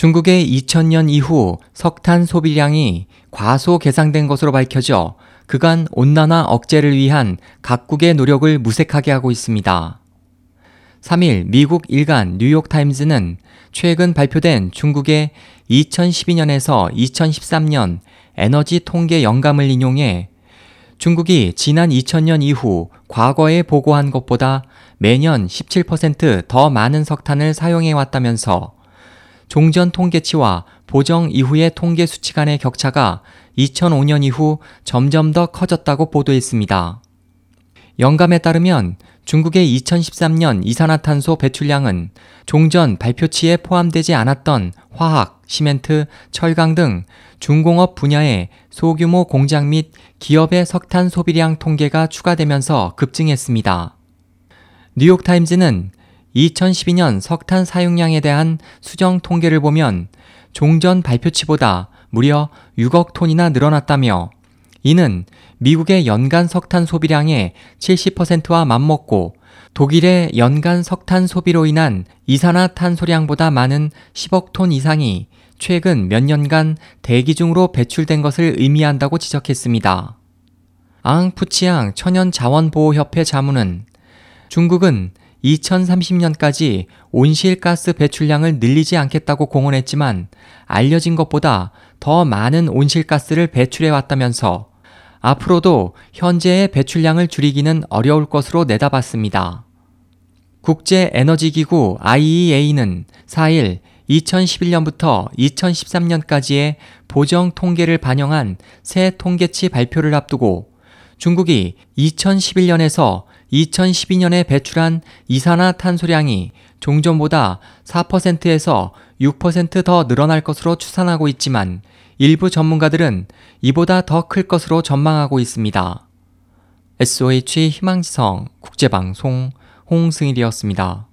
중국의 2000년 이후 석탄 소비량이 과소 개상된 것으로 밝혀져 그간 온난화 억제를 위한 각국의 노력을 무색하게 하고 있습니다. 3일 미국 일간 뉴욕타임즈는 최근 발표된 중국의 2012년에서 2013년 에너지 통계 영감을 인용해 중국이 지난 2000년 이후 과거에 보고한 것보다 매년 17%더 많은 석탄을 사용해 왔다면서 종전 통계치와 보정 이후의 통계 수치 간의 격차가 2005년 이후 점점 더 커졌다고 보도했습니다. 영감에 따르면 중국의 2013년 이산화탄소 배출량은 종전 발표치에 포함되지 않았던 화학, 시멘트, 철강 등 중공업 분야의 소규모 공장 및 기업의 석탄 소비량 통계가 추가되면서 급증했습니다. 뉴욕타임즈는 2012년 석탄 사용량에 대한 수정 통계를 보면 종전 발표치보다 무려 6억 톤이나 늘어났다며 이는 미국의 연간 석탄 소비량의 70%와 맞먹고 독일의 연간 석탄 소비로 인한 이산화탄소량보다 많은 10억 톤 이상이 최근 몇 년간 대기 중으로 배출된 것을 의미한다고 지적했습니다. 앙 푸치앙 천연자원보호협회 자문은 중국은 2030년까지 온실가스 배출량을 늘리지 않겠다고 공언했지만 알려진 것보다 더 많은 온실가스를 배출해 왔다면서 앞으로도 현재의 배출량을 줄이기는 어려울 것으로 내다봤습니다. 국제에너지기구 IEA는 4일 2011년부터 2013년까지의 보정 통계를 반영한 새 통계치 발표를 앞두고 중국이 2011년에서 2012년에 배출한 이산화탄소량이 종전보다 4%에서 6%더 늘어날 것으로 추산하고 있지만 일부 전문가들은 이보다 더 클 것으로 전망하고 있습니다. SOH 희망지성 국제방송 홍승일이었습니다.